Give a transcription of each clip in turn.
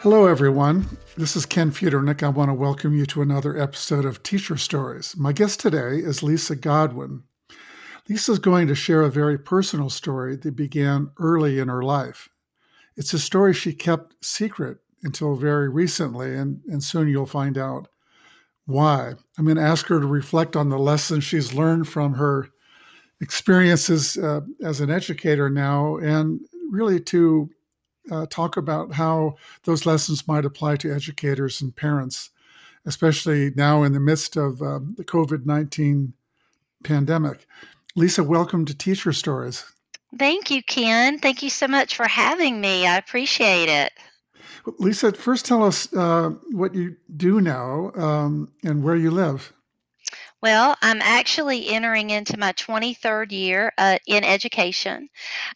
Hello, everyone. This is Ken Futernick. I want to welcome you to another episode of Teacher Stories. My guest today is Lisa Godwin. Lisa is going to share a very personal story that began early in her life. It's a story she kept secret until very recently, and, and soon you'll find out why. I'm going to ask her to reflect on the lessons she's learned from her experiences uh, as an educator now, and really to uh, talk about how those lessons might apply to educators and parents, especially now in the midst of um, the COVID 19 pandemic. Lisa, welcome to Teacher Stories. Thank you, Ken. Thank you so much for having me. I appreciate it. Lisa, first tell us uh, what you do now um, and where you live. Well, I'm actually entering into my 23rd year uh, in education.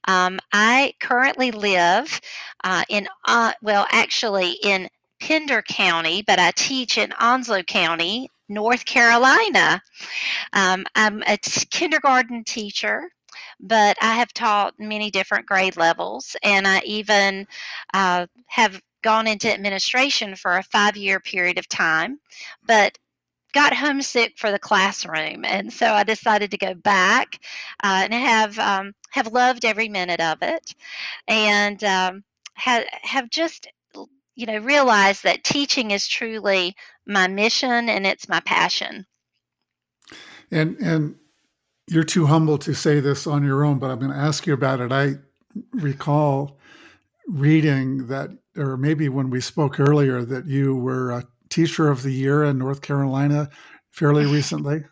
Um, I currently live uh, in, uh, well, actually in Pender County, but I teach in Onslow County, North Carolina. Um, I'm a t- kindergarten teacher but I have taught many different grade levels, and I even uh, have gone into administration for a five year period of time. But got homesick for the classroom, and so I decided to go back uh, and have um, have loved every minute of it, and um, have have just you know realized that teaching is truly my mission and it's my passion. And and you're too humble to say this on your own, but I'm going to ask you about it. I recall reading that, or maybe when we spoke earlier, that you were a teacher of the year in North Carolina fairly recently.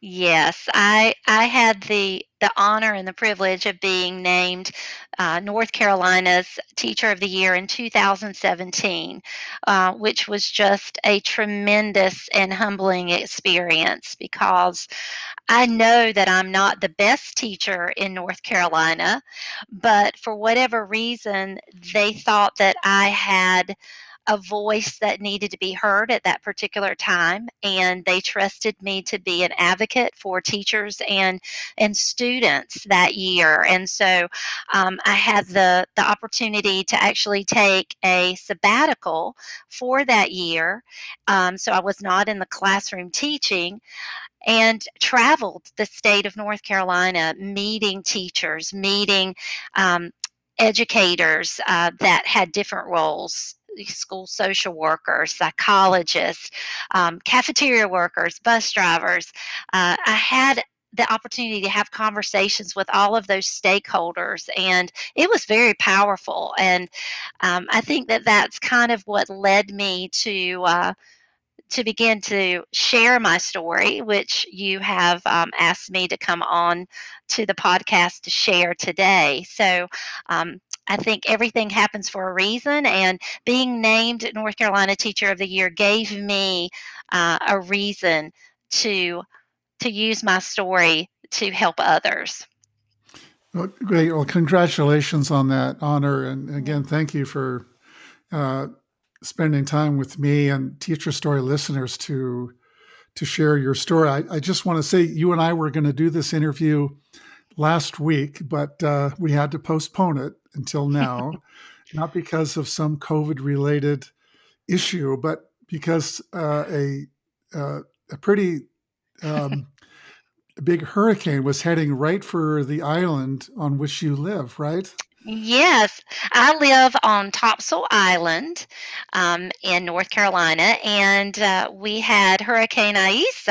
Yes, I I had the the honor and the privilege of being named uh, North Carolina's Teacher of the Year in 2017, uh, which was just a tremendous and humbling experience because I know that I'm not the best teacher in North Carolina, but for whatever reason, they thought that I had a voice that needed to be heard at that particular time and they trusted me to be an advocate for teachers and and students that year. And so um, i had the the opportunity to actually take a sabbatical for that year. Um, so i was not in the classroom teaching and traveled the state of North Carolina, meeting teachers, meeting um, educators uh, that had different roles school social workers, psychologists, um, cafeteria workers, bus drivers. Uh, I had the opportunity to have conversations with all of those stakeholders and it was very powerful and um, i think that that's kind of what led me to uh, to begin to share my story which you have um, asked me to come on to the podcast to share today so um, I think everything happens for a reason, and being named North Carolina Teacher of the Year gave me uh, a reason to to use my story to help others. Well, great. Well, congratulations on that honor, and again, thank you for uh, spending time with me and Teacher Story listeners to to share your story. I, I just want to say you and I were going to do this interview last week, but uh, we had to postpone it until now, not because of some COVID related issue, but because uh, a uh, a pretty um, big hurricane was heading right for the island on which you live, right? Yes, I live on Topsail Island um, in North Carolina, and uh, we had Hurricane Isaias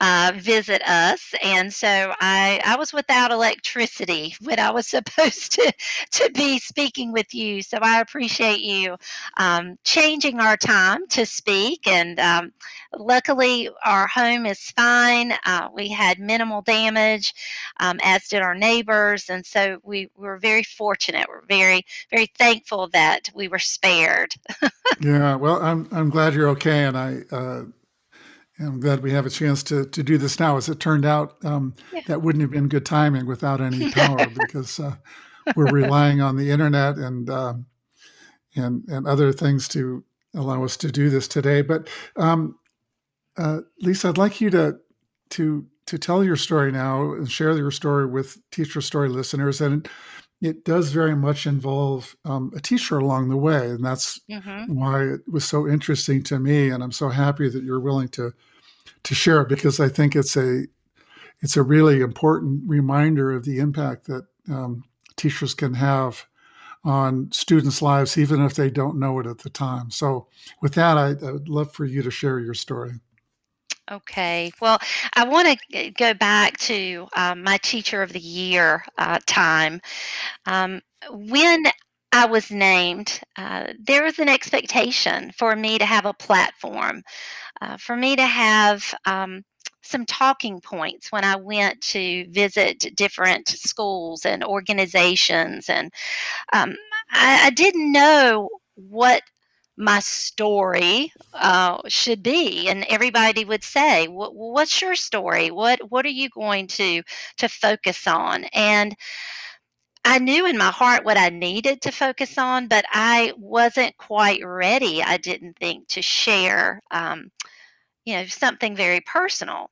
uh, visit us, and so I I was without electricity when I was supposed to to be speaking with you. So I appreciate you um, changing our time to speak, and um, luckily our home is fine. Uh, we had minimal damage, um, as did our neighbors, and so we were very fortunate fortunate. We're very, very thankful that we were spared. yeah, well, I'm I'm glad you're okay, and I. Uh, I'm glad we have a chance to, to do this now. As it turned out, um, yeah. that wouldn't have been good timing without any power because uh, we're relying on the internet and uh, and and other things to allow us to do this today. But um, uh, Lisa, I'd like you to to to tell your story now and share your story with Teacher Story listeners. And it does very much involve um, a teacher along the way, and that's mm-hmm. why it was so interesting to me. And I'm so happy that you're willing to to share it because I think it's a it's a really important reminder of the impact that um, teachers can have on students' lives, even if they don't know it at the time. So, with that, I, I would love for you to share your story. Okay. Well, I want to go back to um, my Teacher of the Year uh, time. Um, when I was named, uh, there was an expectation for me to have a platform, uh, for me to have um, some talking points when I went to visit different schools and organizations. And um, I, I didn't know what my story uh, should be and everybody would say what's your story? What what are you going to to focus on? And i knew in my heart what i needed to focus on but i wasn't quite ready i didn't think to share um, you know something very personal.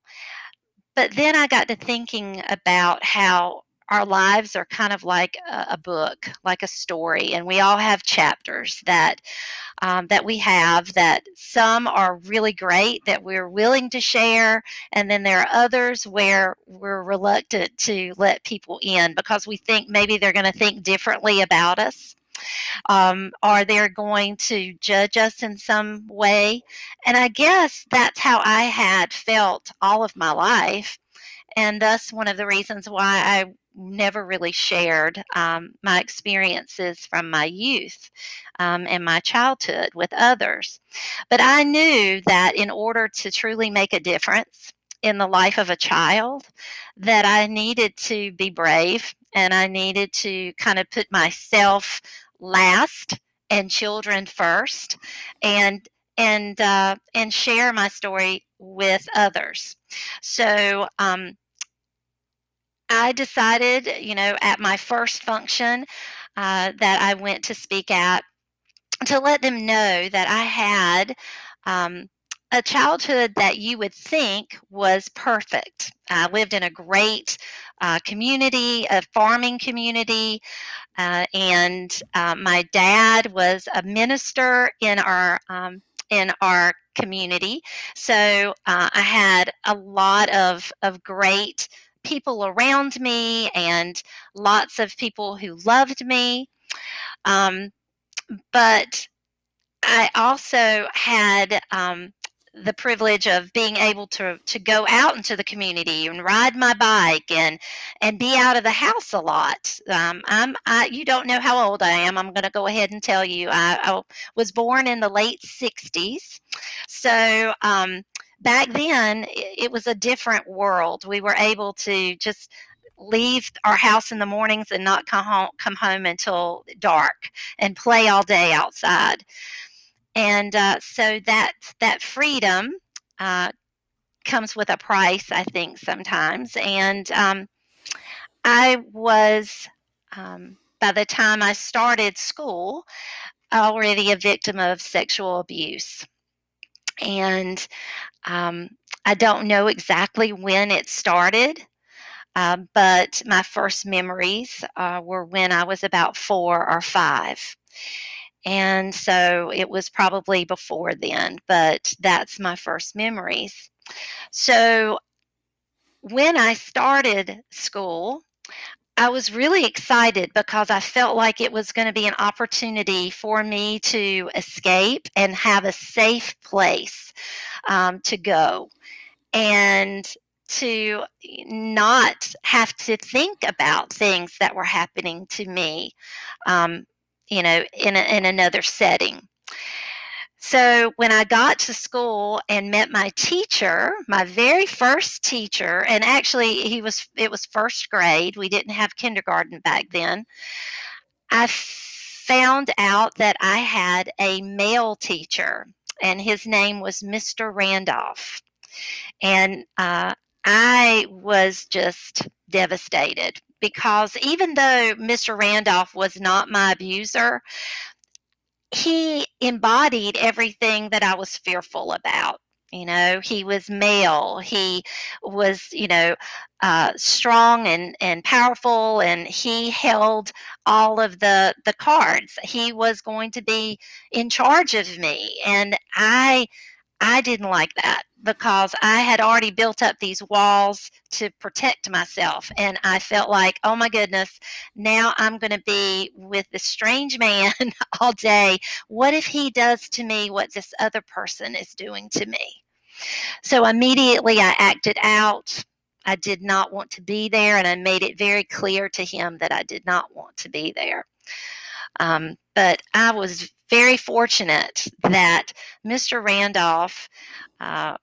But then i got to thinking about how our lives are kind of like a, a, book, like a story, and we all have chapters that um, that we have. That some are really great that we're willing to share, and then there are others where we're reluctant to let people in because we think maybe they're going to think differently about us. Um, are they going to judge us in some way? And I guess that's how I had felt all of my life and thus one of the reasons why I never really shared um, my experiences from my youth um, and my childhood with others. But I knew that in order to truly make a difference in the life of a child, that I needed to be brave and I needed to kind of put myself last and children first and and uh, and share my story with others. So um, I decided, you know, at my first function uh, that I went to speak at, to let them know that I had um, a childhood that you would think was perfect. I lived in a great uh, community, a farming community, uh, and uh, my dad was a minister in our um, in our community. So uh, I had a lot of of great people around me and lots of people who loved me. Um, but I also had um, the privilege of being able to to go out into the community and ride my bike and and be out of the house a lot. Um, I'm I, you don't know how old I am. I'm going to go ahead and tell you. I, I, was born in the late '60s, so um, back then it was a different world. We were able to just leave our house in the mornings and not come home come home until dark and play all day outside. And uh, so that that freedom uh, comes with a price, I think sometimes. And um, I was um, by the time I started school already a victim of sexual abuse. And um, I don't know exactly when it started, uh, but my first memories uh, were when I was about four or five. And so it was probably before then, but that's my first memories. So when I started school, I was really excited because I felt like it was going to be an opportunity for me to escape and have a safe place um, to go and to not have to think about things that were happening to me, um, you know, in, a, in another setting. So when I got to school and met my teacher, my very first teacher, and actually he was it was first grade. We didn't have kindergarten back then. I found out that I had a male teacher, and his name was Mr. Randolph. And uh, I was just devastated because even though Mr. Randolph was not my abuser, he embodied everything that I was fearful about. You know, he was male. He was, you know, uh, strong and, and powerful, and he held all of the the cards. He was going to be in charge of me, and I I didn't like that because I had already built up these walls to protect myself. And I felt like, oh my goodness, now I'm going to be with this strange man all day. What if he does to me what this other person is doing to me? So immediately I acted out. I did not want to be there, and I made it very clear to him that I did not want to be there. Um, but I was very fortunate that Mr. Randolph uh,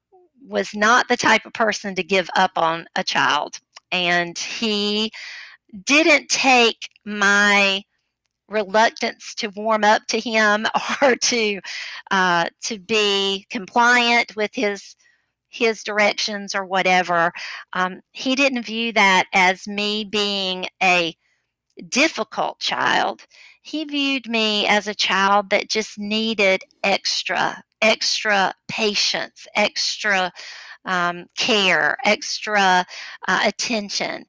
was not the type of person to give up on a child. And he didn't take my reluctance to warm up to him or to uh, to be compliant with his his directions or whatever. Um, he didn't view that as me being a difficult child. He viewed me as a child that just needed extra, extra patience, extra um, care, extra uh, attention.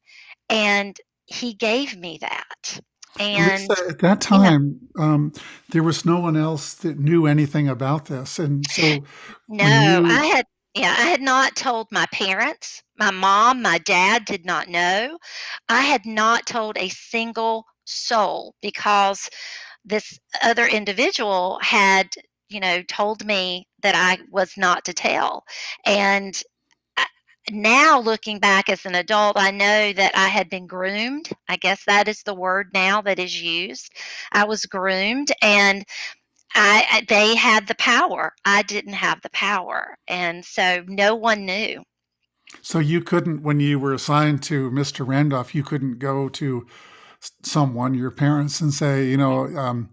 And he gave me that. And Lisa, at that time, um, there was no one else that knew anything about this, and so no, you, I had yeah, I had not told my parents. My mom, my dad did not know. I had not told a single soul because this other individual had, you know, told me that I was not to tell. And now looking back as an adult, I know that I had been groomed. I guess that is the word now that is used. I was groomed and I, they had the power. I didn't have the power. And so no one knew. So you couldn't, when you were assigned to Mr. Randolph, you couldn't go to someone, your parents, and say, you know, um,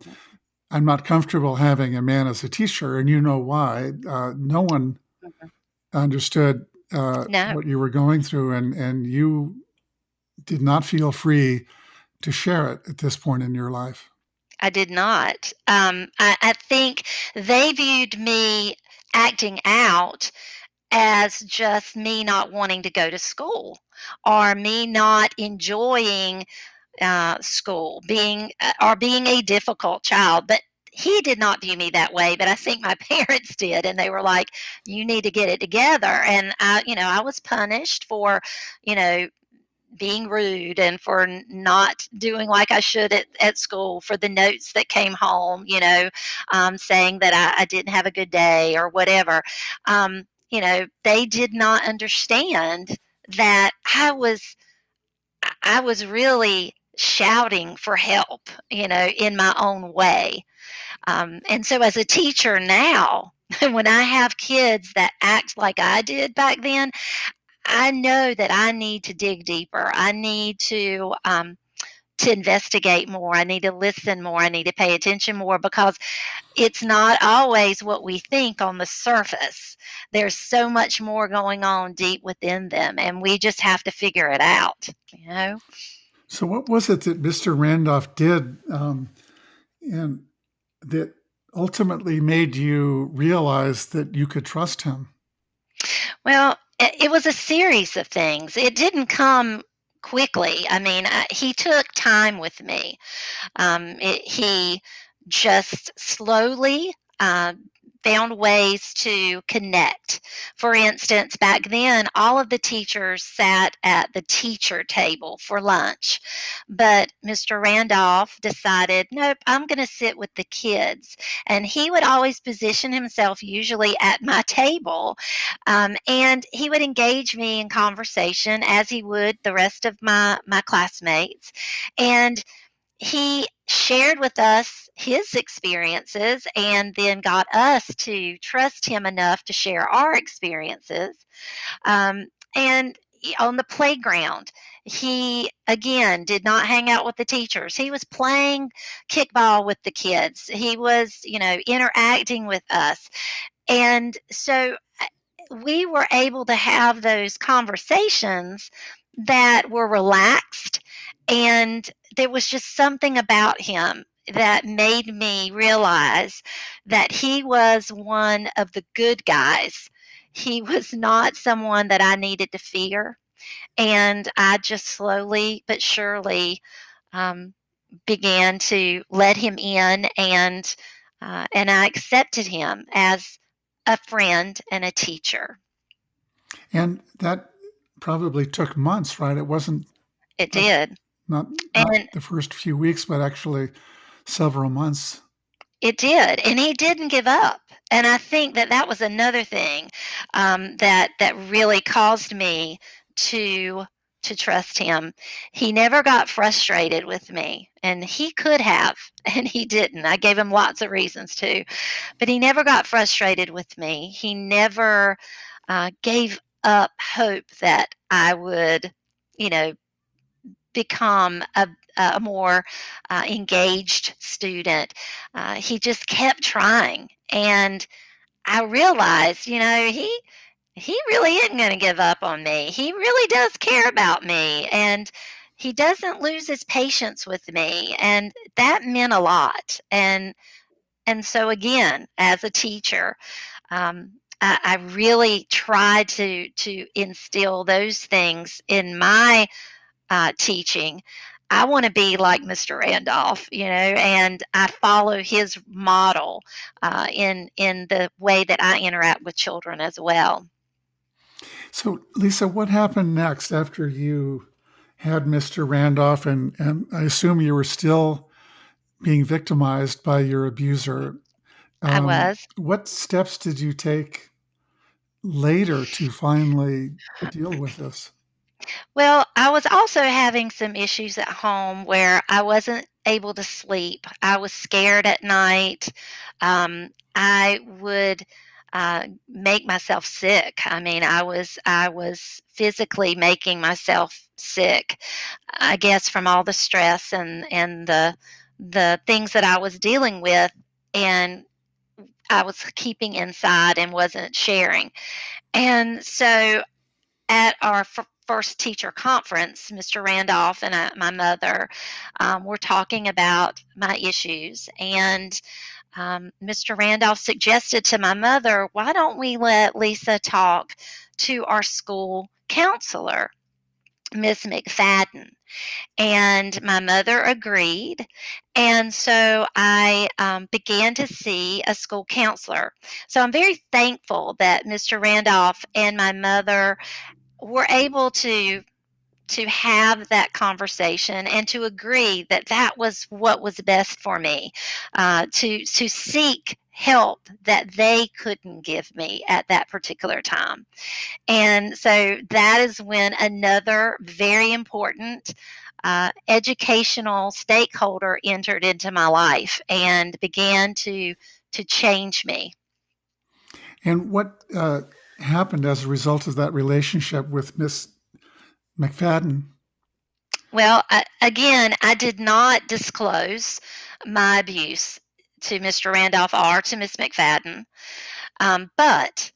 I'm not comfortable having a man as a teacher, and you know why. Uh, no one mm-hmm. understood uh, no. what you were going through, and and you did not feel free to share it at this point in your life. I did not. Um, I, I think they viewed me acting out as just me not wanting to go to school or me not enjoying uh, school, being uh, or being a difficult child. But he did not view me that way, but I think my parents did, and they were like, "You need to get it together." And I, you know, I was punished for, you know, being rude and for not doing like I should at, at school, for the notes that came home, you know, um, saying that I, I, didn't have a good day or whatever. Um, you know, they did not understand that I was. I was really shouting for help, you know, in my own way. Um, and so, as a teacher now, when I have kids that act like I did back then, I know that I need to dig deeper. I need to um, to investigate more. I need to listen more. I need to pay attention more because it's not always what we think on the surface. There's so much more going on deep within them, and we just have to figure it out. You know. So, what was it that Mr. Randolph did, um, and that ultimately made you realize that you could trust him? Well, it was a series of things. It didn't come quickly. I mean, I, he took time with me. Um, it, he just slowly uh, found ways to connect. For instance, back then, all of the teachers sat at the teacher table for lunch. But Mr. Randolph decided, nope, I'm going to sit with the kids. And he would always position himself, usually at my table, um, and he would engage me in conversation as he would the rest of my, my classmates. And he shared with us his experiences and then got us to trust him enough to share our experiences. Um, and on the playground, he again did not hang out with the teachers. He was playing kickball with the kids. He was, you know, interacting with us. And so uh, we were able to have those conversations that were relaxed and there was just something about him that made me realize that he was one of the good guys he was not someone that I needed to fear. And I just slowly but surely um, began to let him in, and uh, and I accepted him as a friend and a teacher. And that probably took months, right? It wasn't. It did. Not, not and, the first few weeks, but actually several months. It did, and he didn't give up. And I think that that was another thing um, that that really caused me to to trust him. He never got frustrated with me, and he could have, and he didn't. I gave him lots of reasons to, but he never got frustrated with me. He never uh, gave up hope that I would, you know, become a, a more uh, engaged student. Uh, he just kept trying. And I realized, you know, he he really isn't going to give up on me. He really does care about me and he doesn't lose his patience with me and that meant a lot. And and so again, as a teacher, um, I, I really try to to instill those things in my uh, teaching. I want to be like Mr. Randolph, you know, and I follow his model uh, in in the way that I interact with children as well. So, Lisa, what happened next after you had Mr. Randolph, and and I assume you were still being victimized by your abuser? Um, I was. What steps did you take later to finally deal with this? Well, I was also having some issues at home where I wasn't able to sleep. I was scared at night. Um, I would uh, make myself sick. I mean, I was I was physically making myself sick. I guess from all the stress and and the the things that I was dealing with, and I was keeping inside and wasn't sharing. And so, at our first teacher conference, Mr. Randolph and I, my mother um, were talking about my issues. And um, Mr. Randolph suggested to my mother, why don't we let Lisa talk to our school counselor, Miss McFadden? And my mother agreed. And so I um, began to see a school counselor. So I'm very thankful that Mr. Randolph and my mother were able to to have that conversation and to agree that that was what was best for me uh, to to seek help that they couldn't give me at that particular time. And so that is when another very important uh, educational stakeholder entered into my life and began to to change me. And what uh, happened as a result of that relationship with Miss McFadden? Well, I, again, I did not disclose my abuse to Mr. Randolph or to Miss McFadden, um, but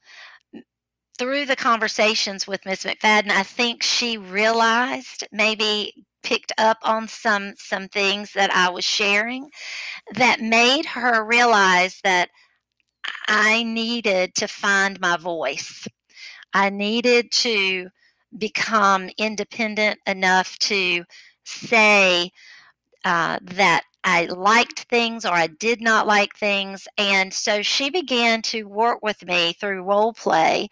through the conversations with Miss McFadden, I think she realized, maybe picked up on some some things that I was sharing, that made her realize that I needed to find my voice. I needed to become independent enough to say uh, that I liked things or I did not like things. And so she began to work with me through role play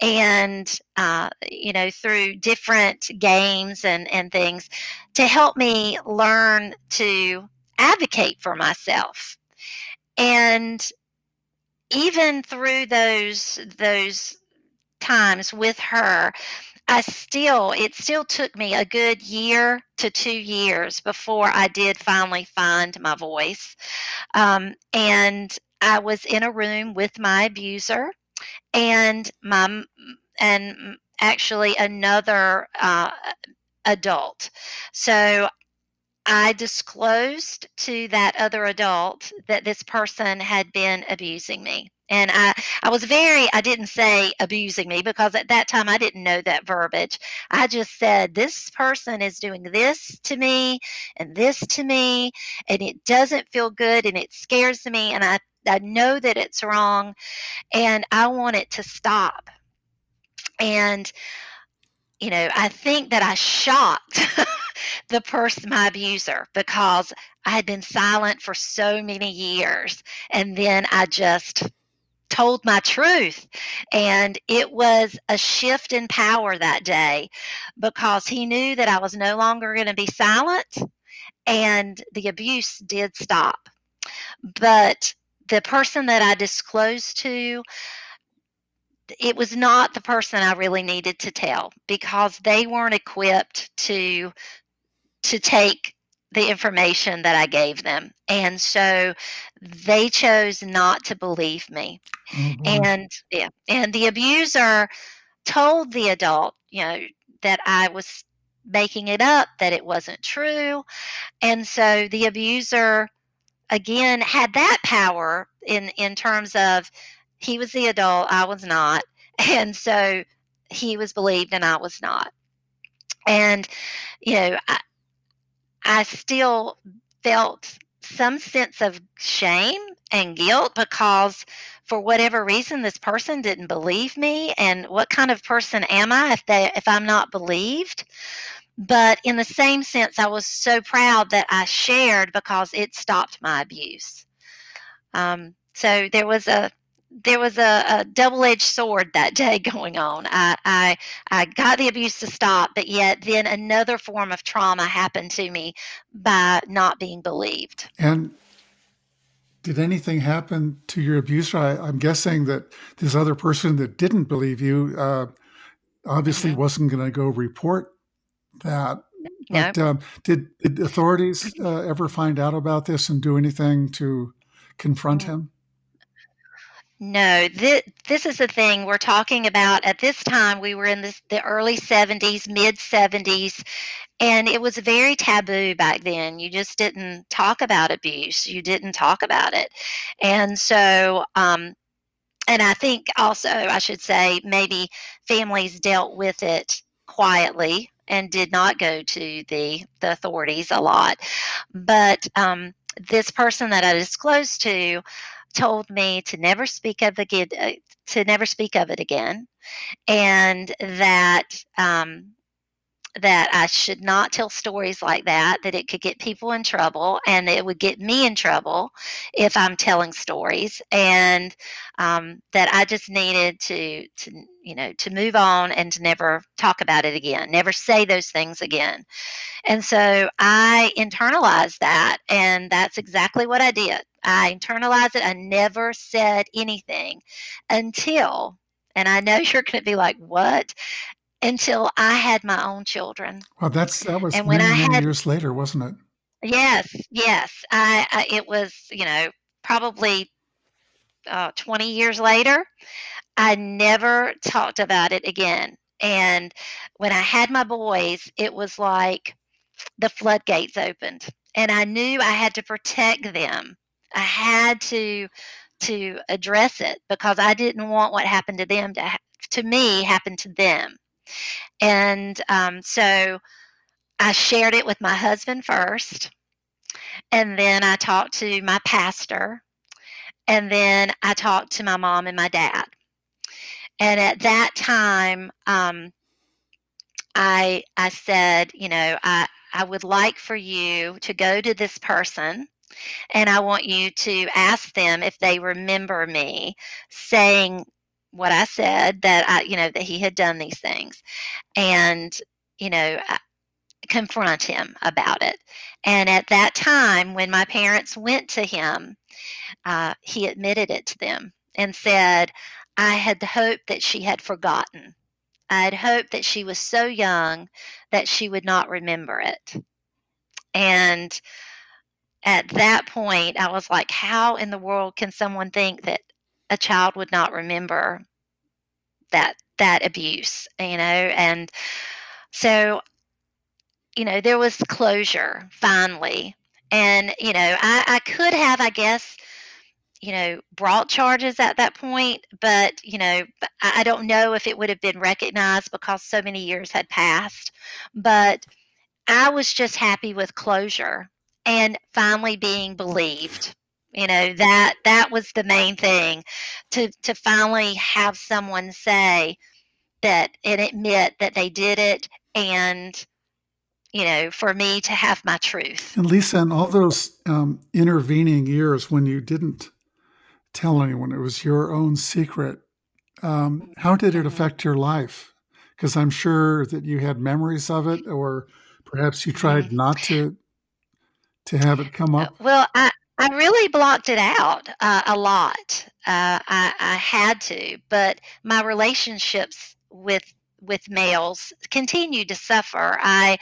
and, uh, you know, through different games and, and things to help me learn to advocate for myself. And even through those those times with her I still it still took me a good year to two years before I did finally find my voice. Um, and I was in a room with my abuser and my and actually another uh, adult. So I disclosed to that other adult that this person had been abusing me. And I, I was very, I didn't say abusing me because at that time I didn't know that verbiage. I just said, this person is doing this to me and this to me, and it doesn't feel good and it scares me. And I, I know that it's wrong and I want it to stop. And, you know, I think that I shocked the person, my abuser, because I had been silent for so many years. And then I just told my truth. And it was a shift in power that day because he knew that I was no longer going to be silent and the abuse did stop. But the person that I disclosed to, it was not the person I really needed to tell because they weren't equipped to to take the information that I gave them. And so they chose not to believe me. Mm-hmm. And yeah, and the abuser told the adult, you know, that I was making it up, that it wasn't true. And so the abuser again had that power in in terms of he was the adult, I was not. And so he was believed and I was not. And you know, I, I still felt some sense of shame and guilt because for whatever reason this person didn't believe me and what kind of person am I if they if I'm not believed but in the same sense, I was so proud that I shared because it stopped my abuse. Um, so there was a there was a, a double-edged sword that day going on. I, I I got the abuse to stop, but yet then another form of trauma happened to me by not being believed. And did anything happen to your abuser? I, am guessing that this other person that didn't believe you uh, obviously mm-hmm. wasn't going to go report that. But no. um, did, did authorities uh, ever find out about this and do anything to confront him? No, this, this is the thing we're talking about. At this time, we were in this, the early 70s, mid 70s, and it was very taboo back then. You just didn't talk about abuse, you didn't talk about it. And so, um, and I think also, I should say, maybe families dealt with it quietly and did not go to the, the authorities a lot. But um, this person that I disclosed to told me to never speak of again, uh, to never speak of it again, and that um, that I should not tell stories like that, that it could get people in trouble and it would get me in trouble if I'm telling stories, and um, that I just needed to, to, you know, to move on and to never talk about it again, never say those things again. And so I internalized that, and that's exactly what I did. I internalized it. I never said anything until and I know you're going to be like, what? Until I had my own children. Well, that's that was and many, when I many had, years later, wasn't it? Yes, yes. I, I it was you know probably uh, 20 years later. I never talked about it again. And when I had my boys, it was like the floodgates opened, and I knew I had to protect them. I had to to address it because I didn't want what happened to them to to me happen to them. And um, so I shared it with my husband first. And then I talked to my pastor. And then I talked to my mom and my dad. And at that time, um, I I said, you know, I I would like for you to go to this person and I want you to ask them if they remember me saying what I said that I, you know, that he had done these things, and you know, confront him about it. And at that time, when my parents went to him, uh, he admitted it to them and said, "I had hoped that she had forgotten. I had hoped that she was so young that she would not remember it." And at that point, I was like, how in the world can someone think that a child would not remember that that abuse you know? And so you know there was closure finally. And you know i, I could have i guess you know brought charges at that point but you know i don't know if it would have been recognized because so many years had passed. But i was just happy with closure and finally being believed you know that that was the main thing to to finally have someone say that and admit that they did it and you know for me to have my truth and lisa in all those um, intervening years when you didn't tell anyone it was your own secret um, how did it mm-hmm. affect your life because i'm sure that you had memories of it or perhaps you tried mm-hmm. not to to have it come up well i I really blocked it out uh, a lot. Uh, I, I had to, but my relationships with with males continued to suffer. I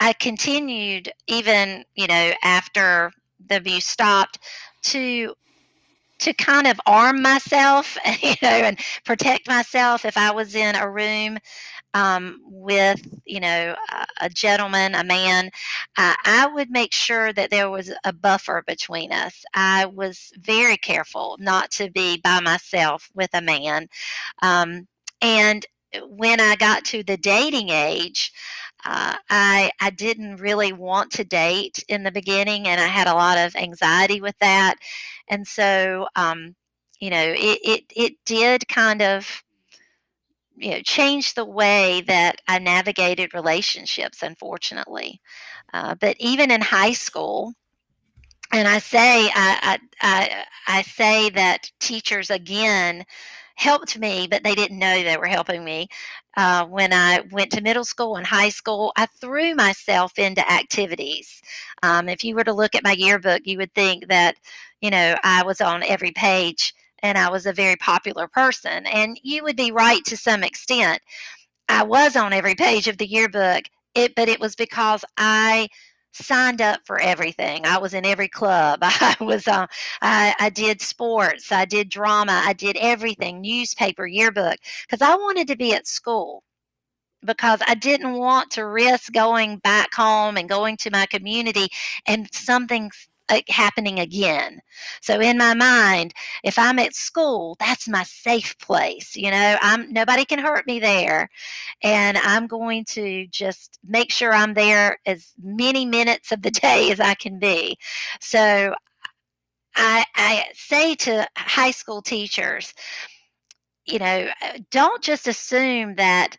I continued even you know after the abuse stopped to to kind of arm myself, you know, and protect myself if I was in a room um, with, you know, a, gentleman, a man, uh, I would make sure that there was a buffer between us. I was very careful not to be by myself with a man. Um, and when I got to the dating age, uh, I I didn't really want to date in the beginning, and I had a lot of anxiety with that, and so um, you know it, it it did kind of you know change the way that I navigated relationships. Unfortunately, uh, but even in high school, and I say I, I I say that teachers again helped me, but they didn't know they were helping me. Uh, when I went to middle school and high school, I threw myself into activities. Um, if you were to look at my yearbook, you would think that, you know, I was on every page and I was a very popular person. And you would be right to some extent. I was on every page of the yearbook, it, but it was because I signed up for everything. I was in every club. I was uh, I, I did sports. I did drama. I did everything. Newspaper, yearbook, because I wanted to be at school. Because I didn't want to risk going back home and going to my community and something happening again. So in my mind, if I'm at school, that's my safe place. You know, I'm nobody can hurt me there, and I'm going to just make sure I'm there as many minutes of the day as I can be. So I, I say to high school teachers, you know, don't just assume that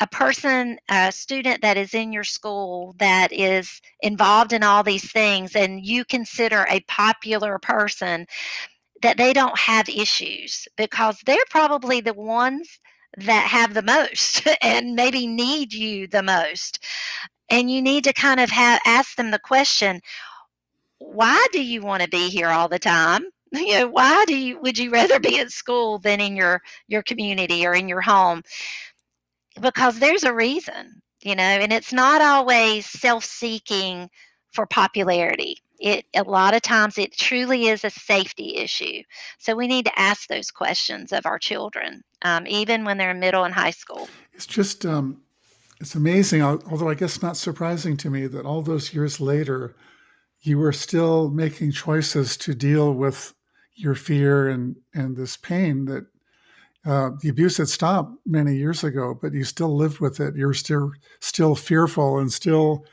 a person, a student that is in your school that is involved in all these things, and you consider a popular person, that they don't have issues because they're probably the ones that have the most and maybe need you the most. And you need to kind of have ask them the question, why do you want to be here all the time? You know, why do you would you rather be at school than in your your community or in your home? Because there's a reason, you know, and it's not always self-seeking for popularity. It a lot of times it truly is a safety issue. So we need to ask those questions of our children, um, even when they're in middle and high school. It's just um, it's amazing, although I guess not surprising to me that all those years later, you were still making choices to deal with your fear and and this pain that uh, the abuse had stopped many years ago, but you still lived with it. You're still still fearful and still,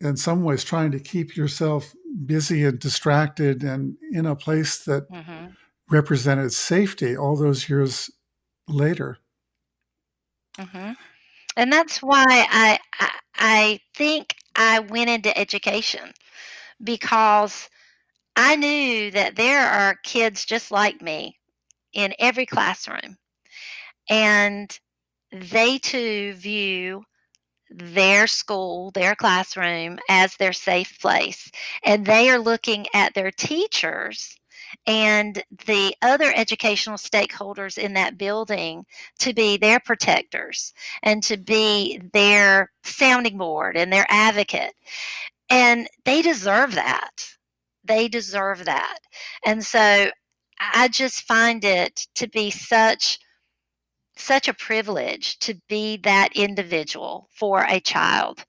in some ways, trying to keep yourself busy and distracted and in a place that mm-hmm. represented safety all those years later. Mm-hmm. And that's why I, I I think I went into education because I knew that there are kids just like me in every classroom. And they too view their school, their classroom as their safe place. And they are looking at their teachers and the other educational stakeholders in that building to be their protectors and to be their sounding board and their advocate. And they deserve that. They deserve that. And so I just find it to be such such a privilege to be that individual for a child.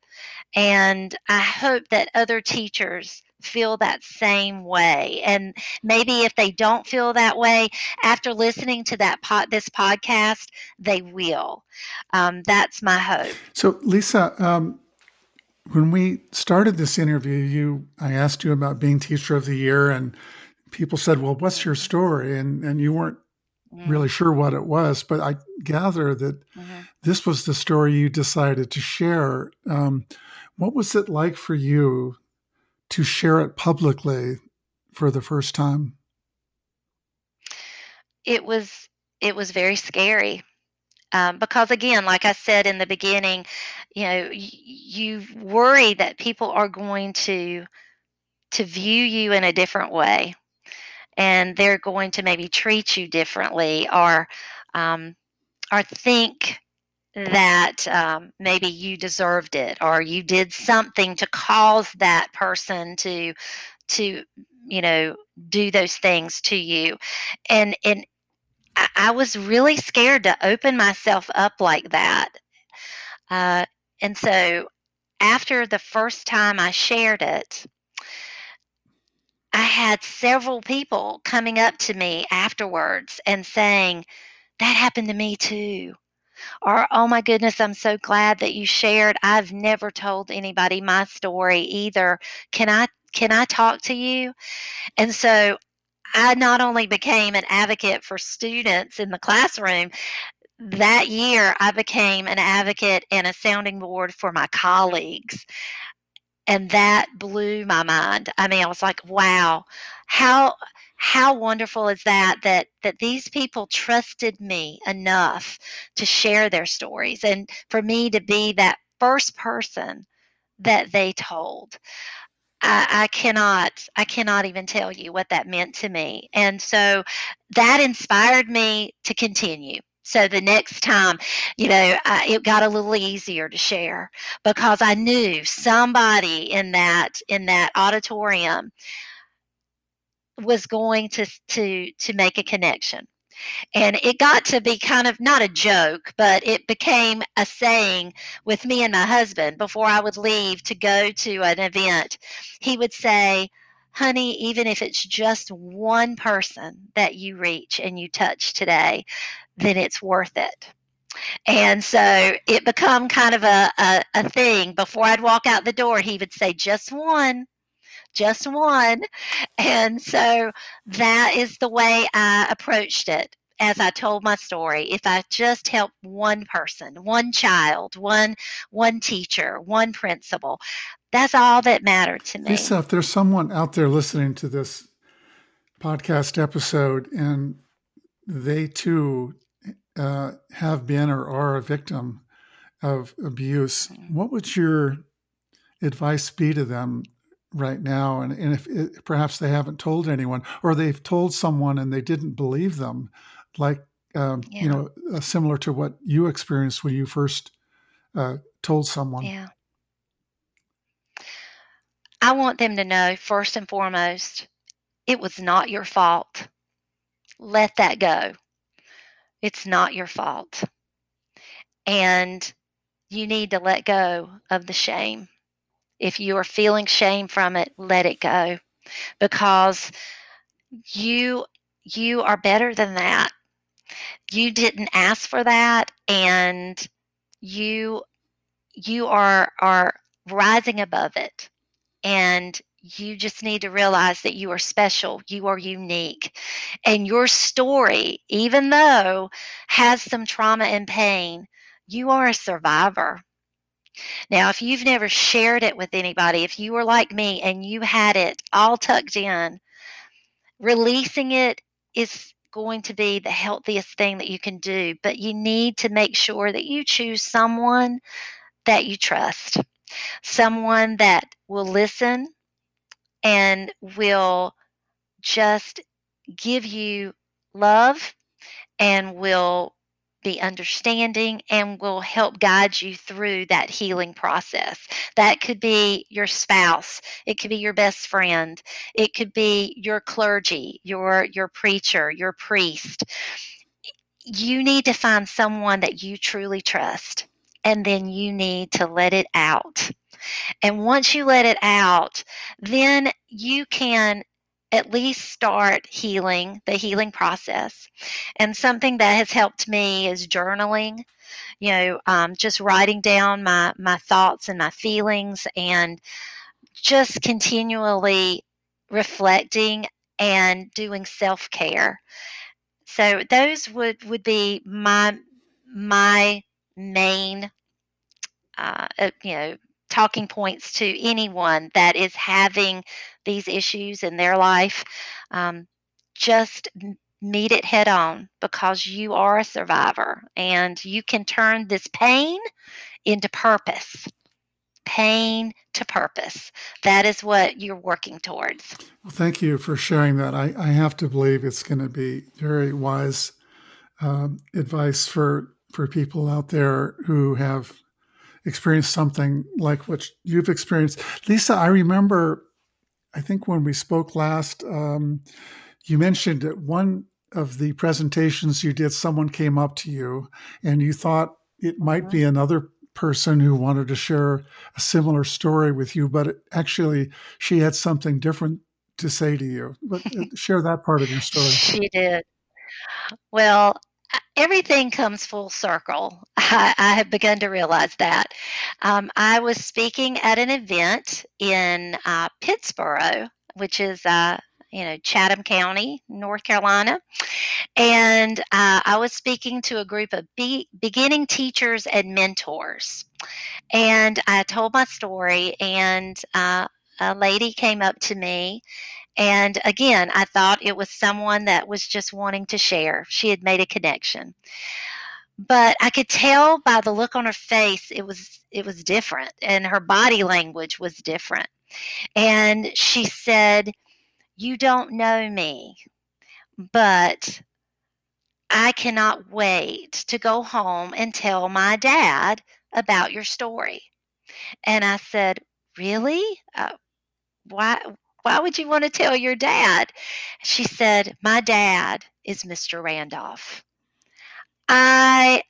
And I hope that other teachers feel that same way. And maybe if they don't feel that way after listening to that pod, this podcast, they will. Um, that's my hope. So, Lisa, um, when we started this interview, you I asked you about being Teacher of the Year and people said, "Well, what's your story?" and and you weren't mm. really sure what it was, but I gather that mm-hmm. this was the story you decided to share. Um, what was it like for you to share it publicly for the first time? It was it was very scary um, because again, like I said in the beginning, you know, y- you worry that people are going to to view you in a different way, and they're going to maybe treat you differently, or um, or think that um, maybe you deserved it or you did something to cause that person to to you know do those things to you. And and I, I was really scared to open myself up like that. Uh, and so after the first time i shared it i had several people coming up to me afterwards and saying that happened to me too or oh my goodness i'm so glad that you shared. I've never told anybody my story either. Can i can i talk to you? And so i not only became an advocate for students in the classroom that year i became an advocate and a sounding board for my colleagues and that blew my mind. I mean i was like wow how how wonderful is that that that these people trusted me enough to share their stories and for me to be that first person that they told. I, I, cannot i cannot even tell you what that meant to me. And so that inspired me to continue so the next time you know I, it got a little easier to share because i knew somebody in that in that auditorium was going to to to make a connection. And it got to be kind of not a joke but it became a saying with me and my husband before i would leave to go to an event. He would say honey even if it's just one person that you reach and you touch today then it's worth it. And so it become kind of a, a, a thing. Before i'd walk out the door he would say just one just one. And so that is the way I approached it as I told my story. If I just help one person, one child, one one teacher, one principal, that's all that mattered to me. Lisa, if there's someone out there listening to this podcast episode and they too uh, have been or are a victim of abuse, mm-hmm. what would your advice be to them right now and, and if it, perhaps they haven't told anyone or they've told someone and they didn't believe them like um, yeah. you know uh, similar to what you experienced when you first uh, told someone? Yeah. I want them to know first and foremost it was not your fault. Let that go. It's not your fault. And you need to let go of the shame. If you are feeling shame from it, let it go. Because you you are better than that. You didn't ask for that and you you are are rising above it. And you just need to realize that you are special, you are unique. And your story, even though has some trauma and pain, you are a survivor. Now, if you've never shared it with anybody, if you were like me and you had it all tucked in, releasing it is going to be the healthiest thing that you can do. But you need to make sure that you choose someone that you trust, someone that will listen and will just give you love and will be understanding and will help guide you through that healing process. That could be your spouse, it could be your best friend, it could be your clergy, your your preacher, your priest. You need to find someone that you truly trust and then you need to let it out. And once you let it out, then you can at least start healing, the healing process. And something that has helped me is journaling. You know, um, just writing down my my thoughts and my feelings, and just continually reflecting and doing self care. So those would would be my my main, uh, uh, you know, talking points to anyone that is having these issues in their life. Um, just meet it head on because you are a survivor and you can turn this pain into purpose. Pain to purpose. That is what you're working towards. Well, thank you for sharing that. I, I have to believe it's going to be very wise um, advice for for people out there who have experienced something like what you've experienced. Lisa, I remember, I think when we spoke last, um, you mentioned at one of the presentations you did, someone came up to you and you thought it might mm-hmm. be another person who wanted to share a similar story with you, but it, actually she had something different to say to you. But uh, share that part of your story. She did. Well, everything comes full circle. I, I, have begun to realize that. Um, I was speaking at an event in uh, Pittsboro, which is uh, you know Chatham County, North Carolina, and uh, I was speaking to a group of be- beginning teachers and mentors, and I told my story, and uh, a lady came up to me. And again, I thought it was someone that was just wanting to share. She had made a connection but I could tell by the look on her face it was it was different and her body language was different. And she said, you don't know me, but I cannot wait to go home and tell my dad about your story. And I said, Really? Uh, why? Why would you want to tell your dad? She said, My dad is Mr. Randolph. I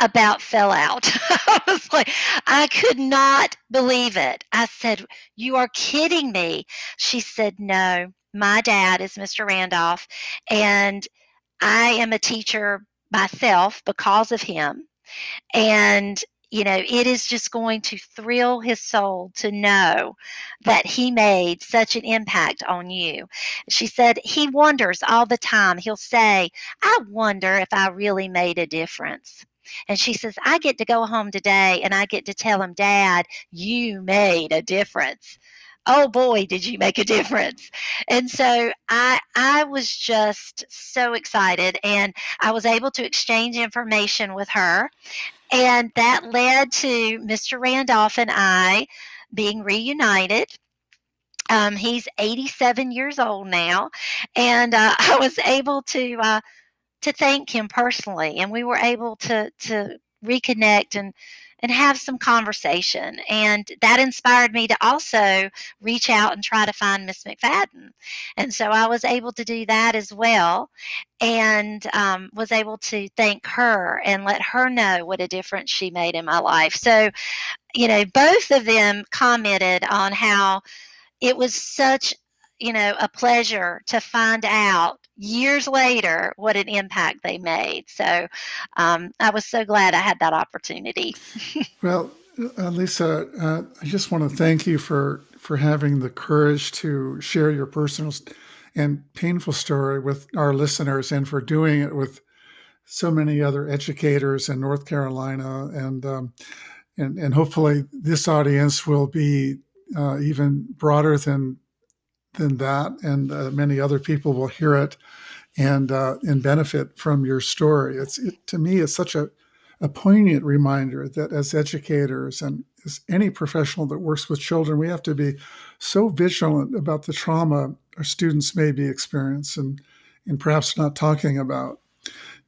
about fell out. I was like, I could not believe it. I said, You are kidding me. She said, No, my dad is Mr. Randolph, and I am a teacher myself because of him. And you know, it is just going to thrill his soul to know that he made such an impact on you. She said, he wonders all the time. He'll say, I wonder if I really made a difference. And she says, I get to go home today and I get to tell him, Dad, you made a difference oh boy did you make a difference and so i i was just so excited and i was able to exchange information with her and that led to mr randolph and i being reunited. Um, he's 87 years old now and uh, i was able to uh, to thank him personally and we were able to to reconnect and and have some conversation. And that inspired me to also reach out and try to find Miss McFadden. And so I was able to do that as well and um, was able to thank her and let her know what a difference she made in my life. So, you know, both of them commented on how it was such you know, a pleasure to find out years later what an impact they made. So um, I was so glad I had that opportunity. well, uh, Lisa, uh, I just want to thank you for for having the courage to share your personal and painful story with our listeners, and for doing it with so many other educators in North Carolina, and um, and and hopefully this audience will be uh, even broader than than that, and uh, many other people will hear it and uh, and benefit from your story. It's it, to me, it's such a a poignant reminder that as educators and as any professional that works with children, we have to be so vigilant about the trauma our students may be experiencing and perhaps not talking about.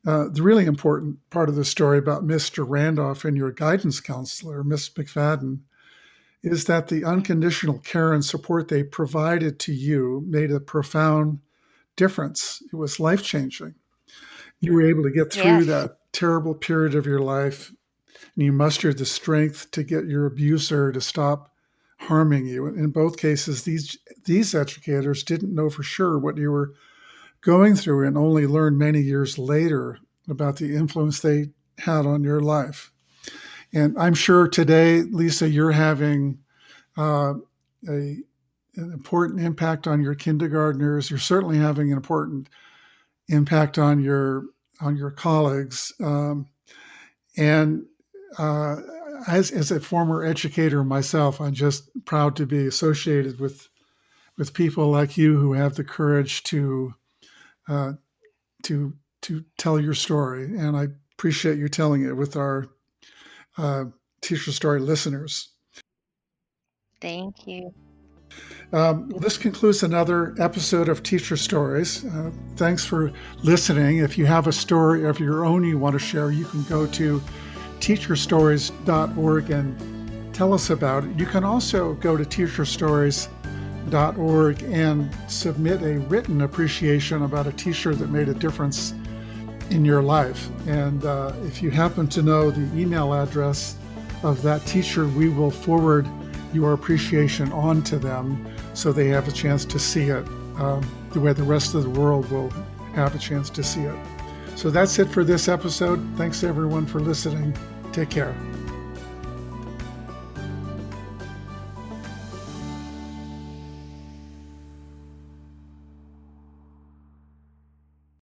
Uh, the really important part of the story about Mr. Randolph and your guidance counselor, Miss McFadden, is that the unconditional care and support they provided to you made a profound difference. It was life changing. You were able to get through that terrible period of your life, and you mustered the strength to get your abuser to stop harming you. In both cases, these these educators didn't know for sure what you were going through, and only learned many years later about the influence they had on your life. And I'm sure today, Lisa, you're having uh, a, an important impact on your kindergartners. You're certainly having an important impact on your on your colleagues. Um, and uh, as as a former educator myself, I'm just proud to be associated with with people like you who have the courage to uh, to to tell your story. And I appreciate you telling it with our uh, teacher story listeners. Thank you. Um, well, this concludes another episode of Teacher Stories. Uh, thanks for listening. If you have a story of your own you want to share, you can go to teacherstories.org and tell us about it. You can also go to teacherstories.org and submit a written appreciation about a teacher that made a difference in your life. And uh, if you happen to know the email address of that teacher, we will forward your appreciation on to them so they have a chance to see it um, the way the rest of the world will have a chance to see it. So that's it for this episode. Thanks everyone for listening. Take care.